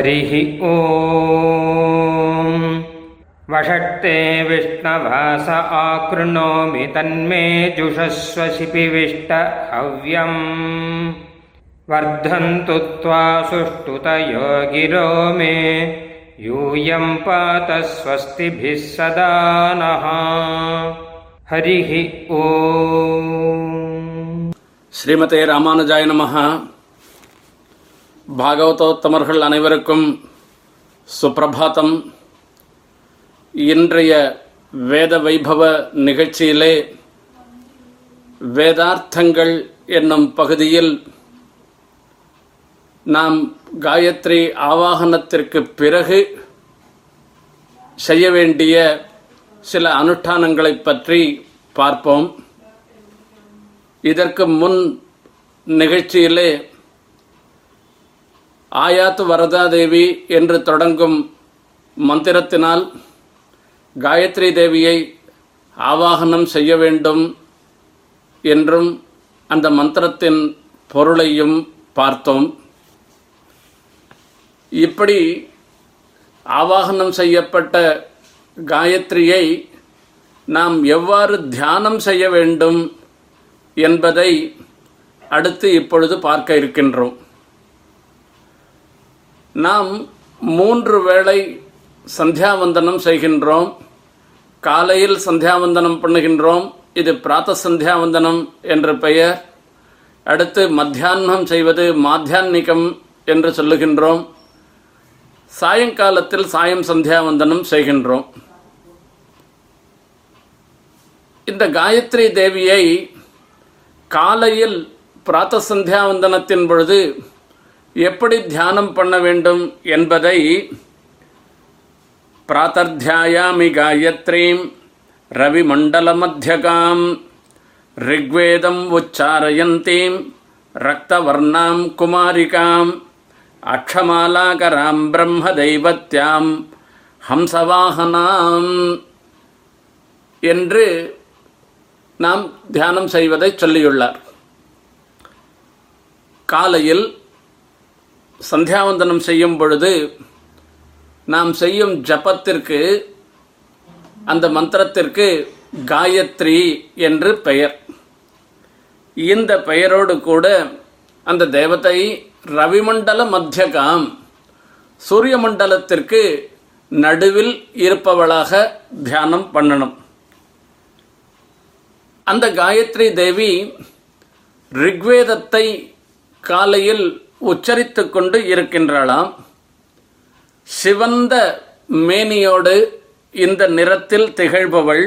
हरिः ओ वषट्ते विष्णवास आकृणोमि तन्मे तन्मेजुषस्व शिपिविष्टहव्यम् वर्धन्तु त्वा सुष्ठुतयो गिरो मे। यूयम् पात स्वस्तिभिः सदा नः। हरिः ओ श्रीमते रामानुजाय नमः। பாகவதோத்தமர்கள் அனைவருக்கும் சுப்பிரபாதம் இன்றைய வேத வைபவ நிகழ்ச்சியிலே வேதார்த்தங்கள் என்னும் பகுதியில் நாம் காயத்ரி ஆவாகனத்திற்கு பிறகு செய்ய வேண்டிய சில அனுஷ்டானங்களைப் பற்றி பார்ப்போம். இதற்கு முன் நிகழ்ச்சியிலே ஆயாத்து வரதா தேவி என்று தொடங்கும் மந்திரத்தினால் காயத்ரி தேவியை ஆவாகனம் செய்ய வேண்டும் என்றும் அந்த மந்திரத்தின் பொருளையும் பார்த்தோம். இப்படி ஆவாகனம் செய்யப்பட்ட காயத்ரியை நாம் எவ்வாறு தியானம் செய்ய வேண்டும் என்பதை அடுத்து இப்பொழுது பார்க்க இருக்கின்றோம். நாம் மூன்று வேளை சந்தியாவந்தனம் செய்கின்றோம். காலையில் சந்தியாவந்தனம் பண்ணுகின்றோம். இது பிராத்த சந்தியாவந்தனம் என்ற பெயர். அடுத்து மத்தியானம் செய்வது மாத்தியான்மிகம் என்று சொல்லுகின்றோம். சாயங்காலத்தில் சாயம் சந்தியாவந்தனம் செய்கின்றோம். இந்த காயத்ரி தேவியை காலையில் பிராத்த சந்தியாவந்தனத்தின் பொழுது எப்படி தியானம் பண்ண வேண்டும் என்பதை பிராத்தர்த்தியாயாமி காயத்ரீம் ரவிமண்டல மத்தியகாம் ரிக்வேதம் உச்சாரயந்தீம் ரக்தவர்ணாம் குமாரிகாம் அக்ஷமாலாகராம் பிரம்ம தெய்வத்யாம் ஹம்சவாகனாம் என்று நாம் தியானம் செய்வதை சொல்லியுள்ளார். காலையில் சந்தியாவந்தனம் செய்யும் பொழுது நாம் செய்யும் ஜபத்திற்கு அந்த மந்திரத்திற்கு காயத்ரி என்று பெயர். இந்த பெயரோடு கூட அந்த தேவதை ரவிமண்டல மத்தியகாம் சூரிய மண்டலத்திற்கு நடுவில் இருப்பவளாக தியானம் பண்ணணும். அந்த காயத்ரி தேவி ரிக்வேதத்தை காலையில் உச்சரித்து கொண்டு இருக்கின்றாளாம் சிவந்த மேனியோடு இந்த நிறத்தில் திகழ்பவள்.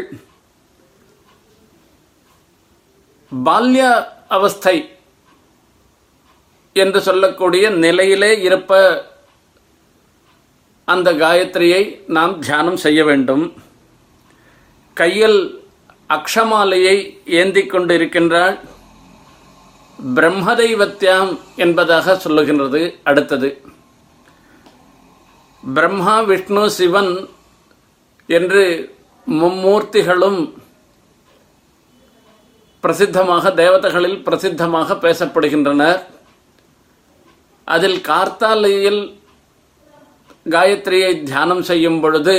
பால்ய அவஸ்தை என்று சொல்லக்கூடிய நிலையிலே இருப்ப அந்த காயத்ரியை நாம் தியானம் செய்ய வேண்டும். கையில் அக்ஷமாலையை ஏந்தி கொண்டிருக்கின்றாள். பிரம்மதெய்வத்தியாம் என்பதாக சொல்லுகின்றது அடுத்தது. பிரம்மா விஷ்ணு சிவன் என்று மும்மூர்த்திகளும் பிரசித்தமாக தேவதைகளில் பிரசித்தமாக பேசப்படுகின்றனர். அதில் கார்த்தாலையில் காயத்ரியை தியானம் செய்யும் பொழுது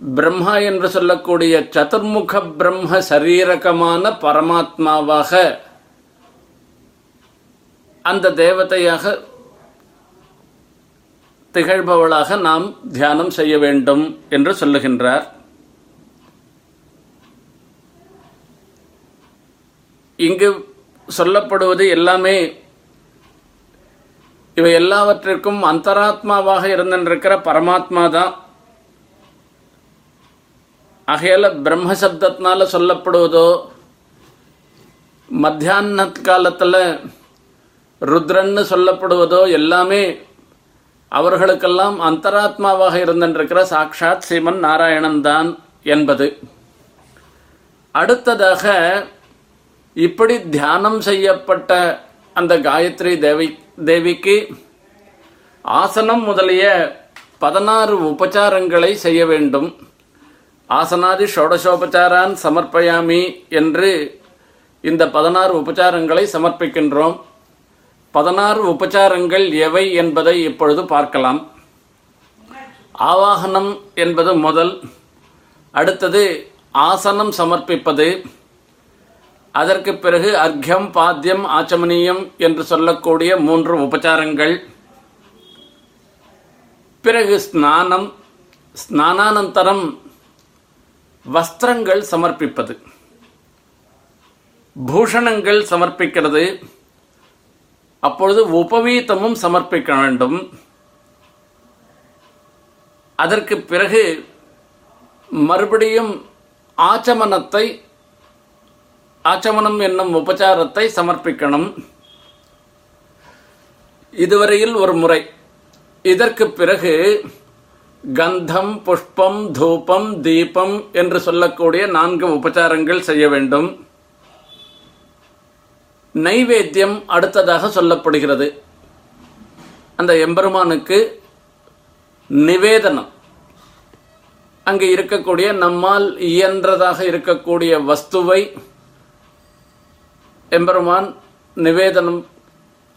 பிரம்மா என்று சொல்லக்கூடிய சதுர்முக பிரம்ம சரீரகமான பரமாத்மாவாக அந்த தேவதையாக திகழ்பவளாக நாம் தியானம் செய்ய வேண்டும் என்று சொல்லுகின்றார். இங்கு சொல்லப்படுவது எல்லாமே இவை எல்லாவற்றிற்கும் அந்தராத்மாவாக இருந்திருக்கிற பரமாத்மா தான் ஆகையால் பிரம்ம சப்தத்தினால சொல்லப்படுவதோ மத்தியான காலத்தில் ருத்ரன்னு சொல்லப்படுவதோ எல்லாமே அவர்களுக்கெல்லாம் அந்தராத்மாவாக இருந்திருக்கிற சாக்ஷாத் சீமன் நாராயணன் தான் என்பது. அடுத்ததாக இப்படி தியானம் செய்யப்பட்ட அந்த காயத்ரி தேவி தேவிக்கு ஆசனம் முதலிய பதினாறு உபச்சாரங்களை செய்ய வேண்டும். ஆசனாதி ஷோடசோபச்சாரான் சமர்ப்பயாமி என்று இந்த பதினாறு உபச்சாரங்களை சமர்ப்பிக்கின்றோம். பதினாறு உபச்சாரங்கள் எவை என்பதை இப்பொழுது பார்க்கலாம். ஆவாகனம் என்பது முதல் அடுத்தது ஆசனம் சமர்ப்பிப்பது. அதற்கு பிறகு அர்க்யம் பாத்தியம் ஆச்சமனியம் என்று சொல்லக்கூடிய மூன்று உபச்சாரங்கள். பிறகு ஸ்நானம் ஸ்நானானந்தரம் வஸ்திரங்கள் சமர்ப்பிப்பது. பூஷணங்கள் சமர்ப்பிக்கிறது. அப்பொழுது உபவீதமும் சமர்ப்பிக்க வேண்டும். அதற்கு பிறகு மறுபடியும் ஆச்சமனத்தை ஆச்சமனம் என்னும் உபச்சாரத்தை சமர்ப்பிக்கணும். இதுவரையில் ஒரு முறை. இதற்கு பிறகு கந்தம் புஷ்பம் தூபம் தீபம் என்று சொல்லக்கூடிய நான்கு உபச்சாரங்கள் செய்ய வேண்டும். நைவேத்தியம் அடுத்ததாக சொல்லப்படுகிறது. அந்த எம்பெருமானுக்கு நிவேதனம். அங்கு இருக்கக்கூடிய நம்மால் இயன்றதாக இருக்கக்கூடிய வஸ்துவை எம்பெருமான் நிவேதனம்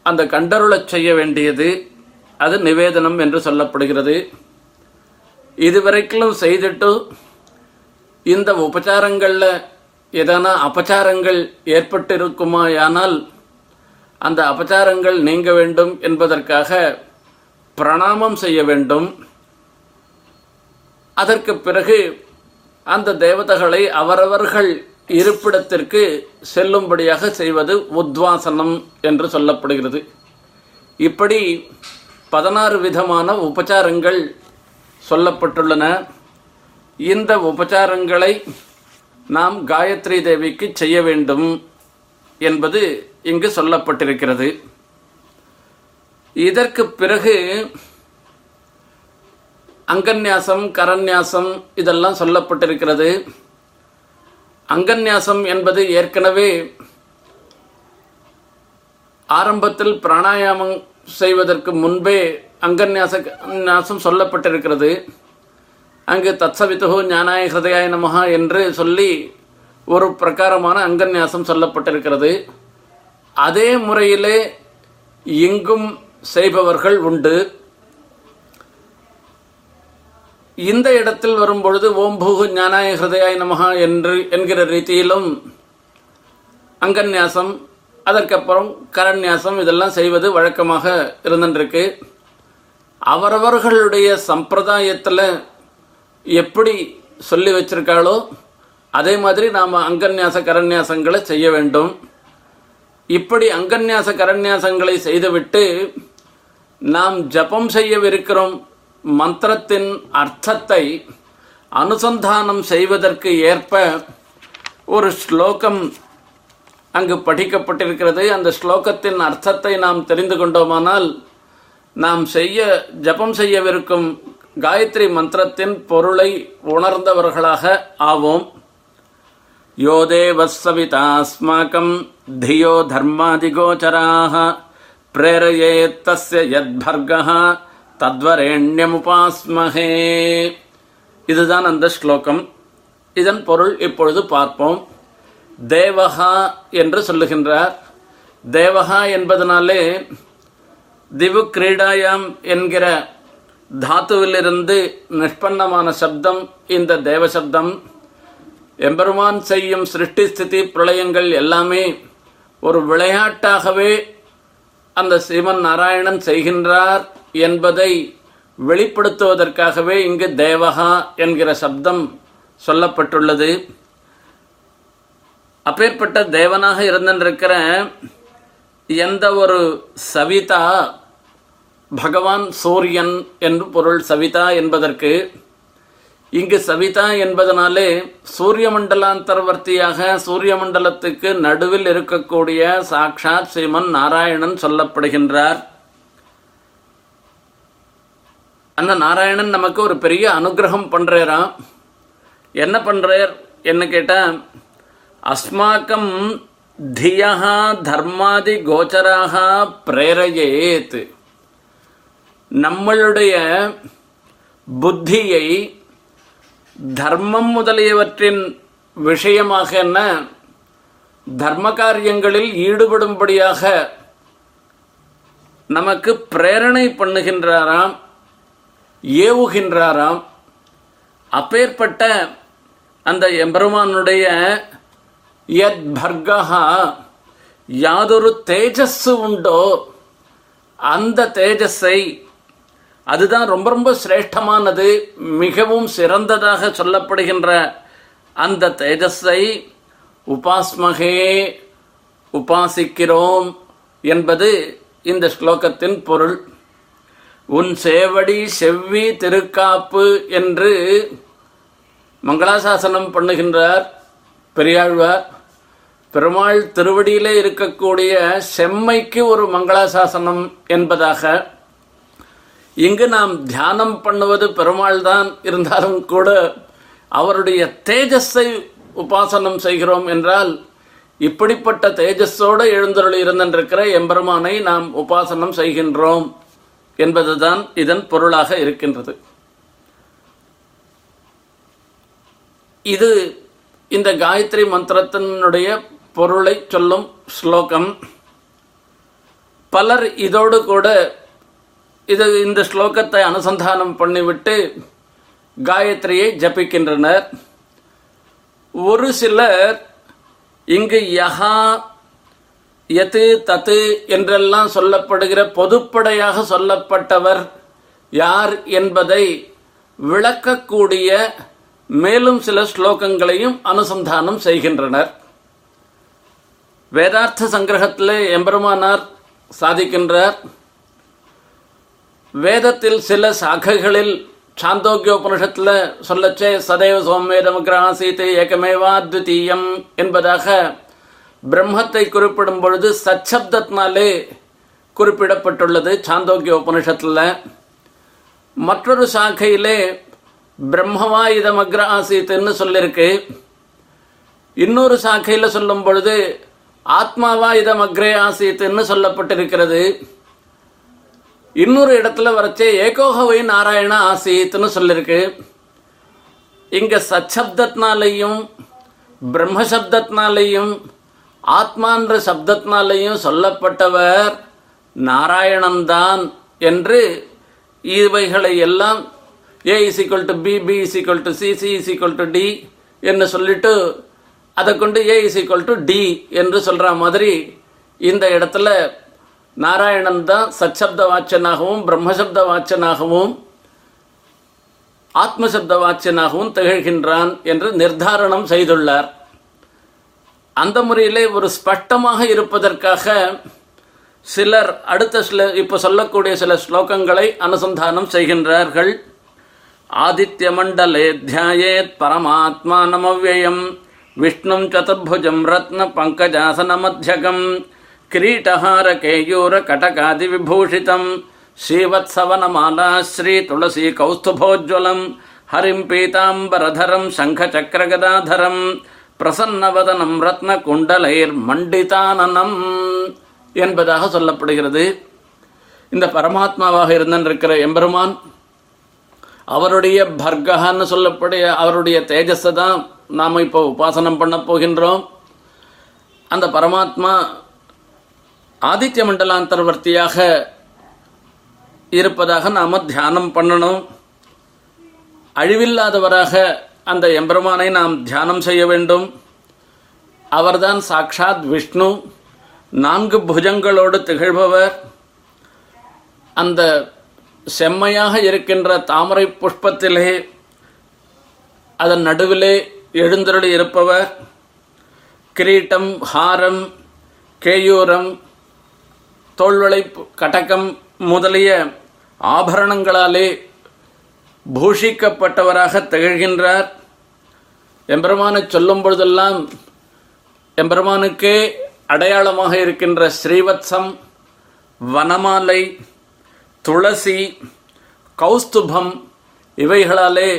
அந்த கண்டருளச் செய்ய வேண்டியது அது நிவேதனம் என்று சொல்லப்படுகிறது. இதுவரைக்கும் செய்துட்டு இந்த உபச்சாரங்களில் ஏதான அபச்சாரங்கள் ஏற்பட்டிருக்குமாயானால் அந்த அபச்சாரங்கள் நீங்க வேண்டும் என்பதற்காக பிரணாமம் செய்ய வேண்டும். அதற்கு பிறகு அந்த தேவதைகளை அவரவர்கள் இருப்பிடத்திற்கு செல்லும்படியாக செய்வது உத்வாசனம் என்று சொல்லப்படுகிறது. இப்படி பதினாறு விதமான உபச்சாரங்கள் சொல்லப்பட்டுள்ளன. இந்த உபச்சாரங்களை நாம் காயத்ரி தேவிக்கு செய்ய வேண்டும் என்பது இங்கு சொல்லப்பட்டிருக்கிறது. இதற்கு பிறகு அங்கன்யாசம் கரன்யாசம் இதெல்லாம் சொல்லப்பட்டிருக்கிறது. அங்கன்யாசம் என்பது ஏற்கனவே ஆரம்பத்தில் பிராணாயாமம் செய்வதற்கு முன்பே அங்கன்யாச நாசம் சொல்லப்பட்டிருக்கிறது. அங்கு தத்சவித்துகு ஞானாய ஹிருதயாய நமஹா என்று சொல்லி ஒரு பிரகாரமான அங்கன்யாசம் சொல்லப்பட்டிருக்கிறது. அதே முறையிலே இங்கும் செய்பவர்கள் உண்டு. இந்த இடத்தில் வரும்பொழுது ஓம் பூகு ஞானாய ஹிருதயாய நமஹா என்று என்கிற ரீதியிலும் அங்கன்யாசம் அதற்கப்புறம் கரண்யாசம் இதெல்லாம் செய்வது வழக்கமாக இருந்துருக்கு அவரவர்களுடைய சம்பிரதாயத்தில் எப்படி சொல்லி வச்சிருக்காளோ அதே மாதிரி நாம் அங்கன்யாச கரண்யாசங்களை செய்ய வேண்டும். இப்படி அங்கன்யாச கரண்யாசங்களை செய்துவிட்டு நாம் ஜபம் செய்யவிருக்கிறோம் மந்திரத்தின் அர்த்தத்தை அனுசந்தானம் செய்வதற்கு ஏற்ப ஒரு ஸ்லோகம் அங்கு படிக்கப்பட்டிருக்கிறது. அந்த ஸ்லோகத்தின் அர்த்தத்தை நாம் தெரிந்து கொண்டோமானால் நாம் செய்ய ஜபம் செய்யவிருக்கும் காயத்ரி மந்திரத்தின் பொருளை உணர்ந்தவர்களாக ஆவோம். யோ தேவசவிதாஸ்மாக்கம் தியோ தர்மாதிகோச்சராக பிரேரயேத்தஸ்ய யத்பர்கः தத்வரேண்யமுபாஸ்மஹே. இதுதான் அந்த ஸ்லோகம். இதன் பொருள் இப்பொழுது பார்ப்போம். தேவஹா என்று சொல்லுகின்றார். தேவஹா என்பதனாலே திவு கிரீடாயாம் என்கிற தாத்துவிலிருந்து நிஷ்பன்னமான சப்தம் இந்த தேவ சப்தம் எம்பெருமான் செய்யும் சிருஷ்டி ஸ்திதி பிரளயங்கள் எல்லாமே ஒரு விளையாட்டாகவே அந்த ஸ்ரீமன் நாராயணன் செய்கின்றார் என்பதை வெளிப்படுத்துவதற்காகவே இங்கு தேவகா என்கிற சப்தம் சொல்லப்பட்டுள்ளது. அப்பேற்பட்ட தேவனாக இருந்திருக்கிற எந்த ஒரு சவிதா பகவான் சூரியன் என்று பொருள் சவிதா என்பதற்கு இங்கு சவிதா என்பதனாலே சூரிய மண்டலாந்தர்வர்த்தியாக சூரிய மண்டலத்துக்கு நடுவில் இருக்கக்கூடிய சாக்ஷாத் ஸ்ரீமன் நாராயணன் சொல்லப்படுகின்றார். அந்த நாராயணன் நமக்கு ஒரு பெரிய அனுகிரகம் பண்ணுறாராம் என்ன பண்ணுறார் என்ன கேட்டால் அஸ்மாக்கம் தியா தர்மாதி கோச்சராக பிரேரையேத்து நம்மளுடைய புத்தியை தர்மம் முதலியவற்றின் விஷயமாக என்ன தர்ம காரியங்களில் ஈடுபடும்படியாக நமக்கு பிரேரணை பண்ணுகின்றாராம் ஏவுகின்றாராம். அப்பேற்பட்ட அந்த எம்பெருமானுடைய யத் பர்கஹா யாதொரு தேஜஸ் உண்டோ அந்த தேஜஸை அதுதான் ரொம்ப ரொம்ப சிரேஷ்டமானது மிகவும் சிறந்ததாக சொல்லப்படுகின்ற அந்த தேஜஸை உபாஸ்மகே உபாசிக்கிறோம் என்பது இந்த ஸ்லோகத்தின் பொருள். உன் சேவடி செவ்வி திருக்காப்பு என்று மங்களாசாசனம் பண்ணுகின்றார் பெரியாழ்வார். பெருமாள் திருவடியிலே இருக்கக்கூடிய செம்மைக்கு ஒரு மங்களாசாசனம் என்பதாக இங்கு நாம் தியானம் பண்ணுவது பெருமாள் தான் இருந்தாலும் கூட அவருடைய தேஜஸை உபாசனம் செய்கிறோம் என்றால் இப்படிப்பட்ட தேஜஸோடு எழுந்தருள் இருந்திருக்கிற எம்பெருமானை நாம் உபாசனம் செய்கின்றோம் என்பதுதான் இதன் பொருளாக இருக்கின்றது. இது இந்த காயத்ரி மந்திரத்தினுடைய பொருளை சொல்லும் ஸ்லோகம். பலர் இதோடு கூட இது இந்த ஸ்லோகத்தை அனுசந்தானம் பண்ணிவிட்டு காயத்ரியை ஜபிக்கின்றனர். ஒரு சிலர் இங்கு யகா எது தத்து என்றெல்லாம் சொல்லப்படுகிற பொதுப்படையாக சொல்லப்பட்டவர் யார் என்பதை விளக்கக்கூடிய மேலும் சில ஸ்லோகங்களையும் அனுசந்தானம் செய்கின்றனர். வேதார்த்த சங்கிரகத்திலே எம்பெருமானார் சாதிக்கின்றார். வேதத்தில் சில சாக்கைகளில் சாந்தோக்கியோபனிஷத்தில் சொல்லச்சே சதைவ சோமேதமக்ராசீத்து ஏகமேவா அத்விதீயம் என்பதாக பிரம்மத்தை குறிப்பிடும் பொழுது சச்சப்தத்தினாலே குறிப்பிடப்பட்டுள்ளது சாந்தோக்கிய உபனிஷத்தில் மற்றொரு சாக்கையிலே பிரம்மவா இதம் அக்ர ஆசீத்துன்னு சொல்லியிருக்கு இன்னொரு சாக்கையில் சொல்லும் பொழுது ஆத்மாவா இதம் அக்ரே ஆசீத்துன்னு சொல்லப்பட்டிருக்கிறது. இன்னொரு இடத்துல வரைச்சு ஏகோகவை நாராயண ஆசீத்னு சொல்லியிருக்கு இங்கே சச்சப்தத்தினாலையும் பிரம்மசப்தத்தினாலையும் ஆத்மான்ற சப்தத்தினாலையும் சொல்லப்பட்டவர் நாராயணன்தான் என்று இவைகளை எல்லாம் A is to B B is equal to C C to D என்று சொல்லிட்டு அதை கொண்டு ஏ இசிக்வல் டு டி என்று சொல்கிற மாதிரி இந்த இடத்துல நாராயணன் தான் சச்சப்த வாச்சனாகவும் பிரம்மசப்த வாச்சனாகவும் ஆத்மசப்த வாச்சனாகவும் திகழ்கின்றான் என்று நிர்தாரணம் செய்துள்ளார். அந்த முறையிலே ஒரு ஸ்பஷ்டமாக இருப்பதற்காக சிலர் அடுத்த சில இப்போ சொல்லக்கூடிய சில ஸ்லோகங்களை அனுசந்தானம் செய்கின்றார்கள். ஆதித்ய மண்டலே தியாயேத் பரமாத்மானமவ்யயம் விஷ்ணும் சதுர்புஜம் ரத்ன பங்கஜாசன மத்தியகம் கேயூர கடகாதி விபூஷிதம் ஸ்ரீவத்சவனமாலா ஸ்ரீ துளசி கௌஸ்துபோஜ்வலம் ஹரிம் பீதாம்பரதரம் சங்கச்சக்கரகதாதரம் பிரசன்னவதனம் ரத்ன குண்டலைர் மண்டிதானனம் என்பதாக சொல்லப்படுகிறது. இந்த பரமாத்மாவாக இருந்திருக்கிற எம்பெருமான் அவருடைய பர்கஹான்னு சொல்லக்கூடிய அவருடைய தேஜஸை தான் நாம் இப்போ உபாசனம் பண்ண போகின்றோம். அந்த பரமாத்மா ஆதித்ய மண்டலாந்தர்வர்த்தியாக இருப்பதாக நாம் தியானம் பண்ணணும். அழிவில்லாதவராக அந்த எம்பெருமானை நாம் தியானம் செய்ய வேண்டும். அவர்தான் சாக்ஷாத் விஷ்ணு. நான்கு புஜங்களோடு திகழ்பவர். அந்த செம்மையாக இருக்கின்ற தாமரை புஷ்பத்திலே அதன் நடுவிலே எழுந்தருளி இருப்பவர். கிரீட்டம் ஹாரம் கேயூரம் தோல்வளை கடகம் முதலிய ஆபரணங்களாலே பூஷிக்கப்பட்டவராக திகழ்கின்றார். எம்பெருமானை சொல்லும் பொழுதெல்லாம் எம்பெருமானுக்கே அடையாளமாக இருக்கின்ற ஸ்ரீவத்சம் வனமாலை துளசி கௌஸ்துபம் இவைகளாலே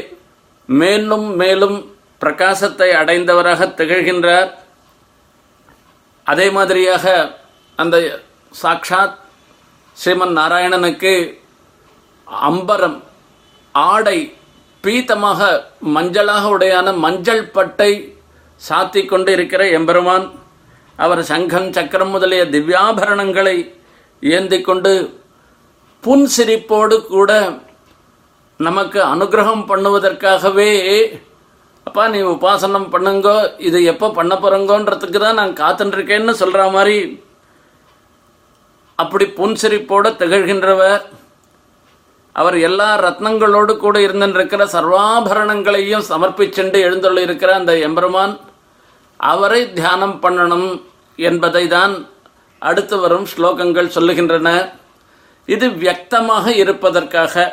மேலும் மேலும் பிரகாசத்தை அடைந்தவராக திகழ்கின்றார். அதே மாதிரியாக அந்த சாக்ஷாத் ஸ்ரீமன் நாராயணனுக்கு அம்பரம் ஆடை பீத்தமாக மஞ்சளாக உடையான மஞ்சள் பட்டை சாத்தி கொண்டு இருக்கிற எம்பெருமான் அவர் சங்கம் சக்கரம் முதலிய திவ்யாபரணங்களை ஏந்தி கொண்டு புன்சிரிப்போடு கூட நமக்கு அனுகிரகம் பண்ணுவதற்காகவே அப்பா நீ உபாசனம் பண்ணுங்கோ இது எப்போ பண்ண போகிறங்கோன்றதுக்கு தான் நான் காத்துட்டு சொல்கிற மாதிரி அப்படி புன்சிரிப்போடு திகழ்கின்றவர். அவர் எல்லா ரத்னங்களோடு கூட இருந்திருக்கிற சர்வாபரணங்களையும் சமர்ப்பிச்சென்று எழுந்துள்ளிருக்கிற அந்த எம்பெருமான் அவரை தியானம் பண்ணணும் என்பதை தான் அடுத்து வரும் ஸ்லோகங்கள் சொல்லுகின்றன. இது வியக்தமாக இருப்பதற்காக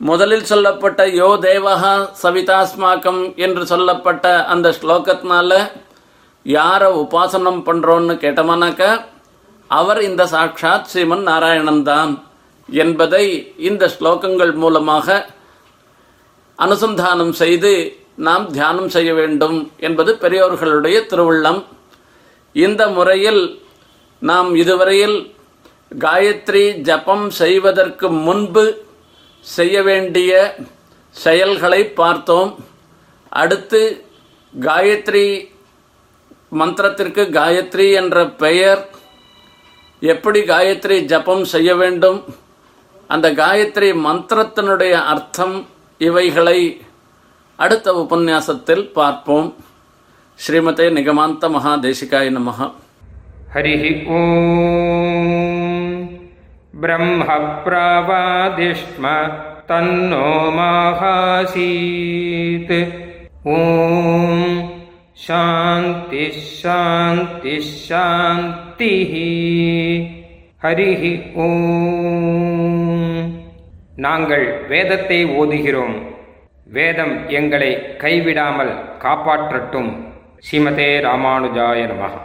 முதலில் சொல்லப்பட்ட யோ தேவஹா சவிதாஸ்மாக்கம் என்று சொல்லப்பட்ட அந்த ஸ்லோகத்தினால யாரை உபாசனம் பண்ணுறோன்னு கேட்டோமானாக்கா அவர் இந்த சாட்சாத் ஸ்ரீமன் நாராயணன் தான் என்பதை இந்த ஸ்லோகங்கள் மூலமாக அனுசந்தானம் செய்து நாம் தியானம் செய்ய வேண்டும் என்பது பெரியோர்களுடைய திருவுள்ளம். இந்த முறையில் நாம் இதுவரையில் காயத்ரி ஜபம் செய்வதற்கு முன்பு செய்ய வேண்டிய செயல்களை பார்த்தோம். அடுத்து காயத்ரி மந்திரத்திற்கு காயத்ரி என்ற பெயர் எப்படி காயத்ரி ஜபம் செய்ய வேண்டும்? அந்த காயத்ரி மந்திரத்தினுடைய அர்த்தம் இவைகளை அடுத்த உபன்யாசத்தில் பார்ப்போம். ஸ்ரீமதே நிகமாந்த மகா தேசிகாய நமக ஹரி ஓம். பிரம்ம பிரவாதிஷ்ம தன்னோ மாகாசீத். ஓம். சாந்தி சாந்தி சாந்தி. முக்திः ஹரிஹி ஓ நாங்கள் வேதத்தை ஓதுகிறோம். வேதம் எங்களை கைவிடாமல் காப்பாற்றட்டும். ஸ்ரீமதே ராமானுஜாய நமகா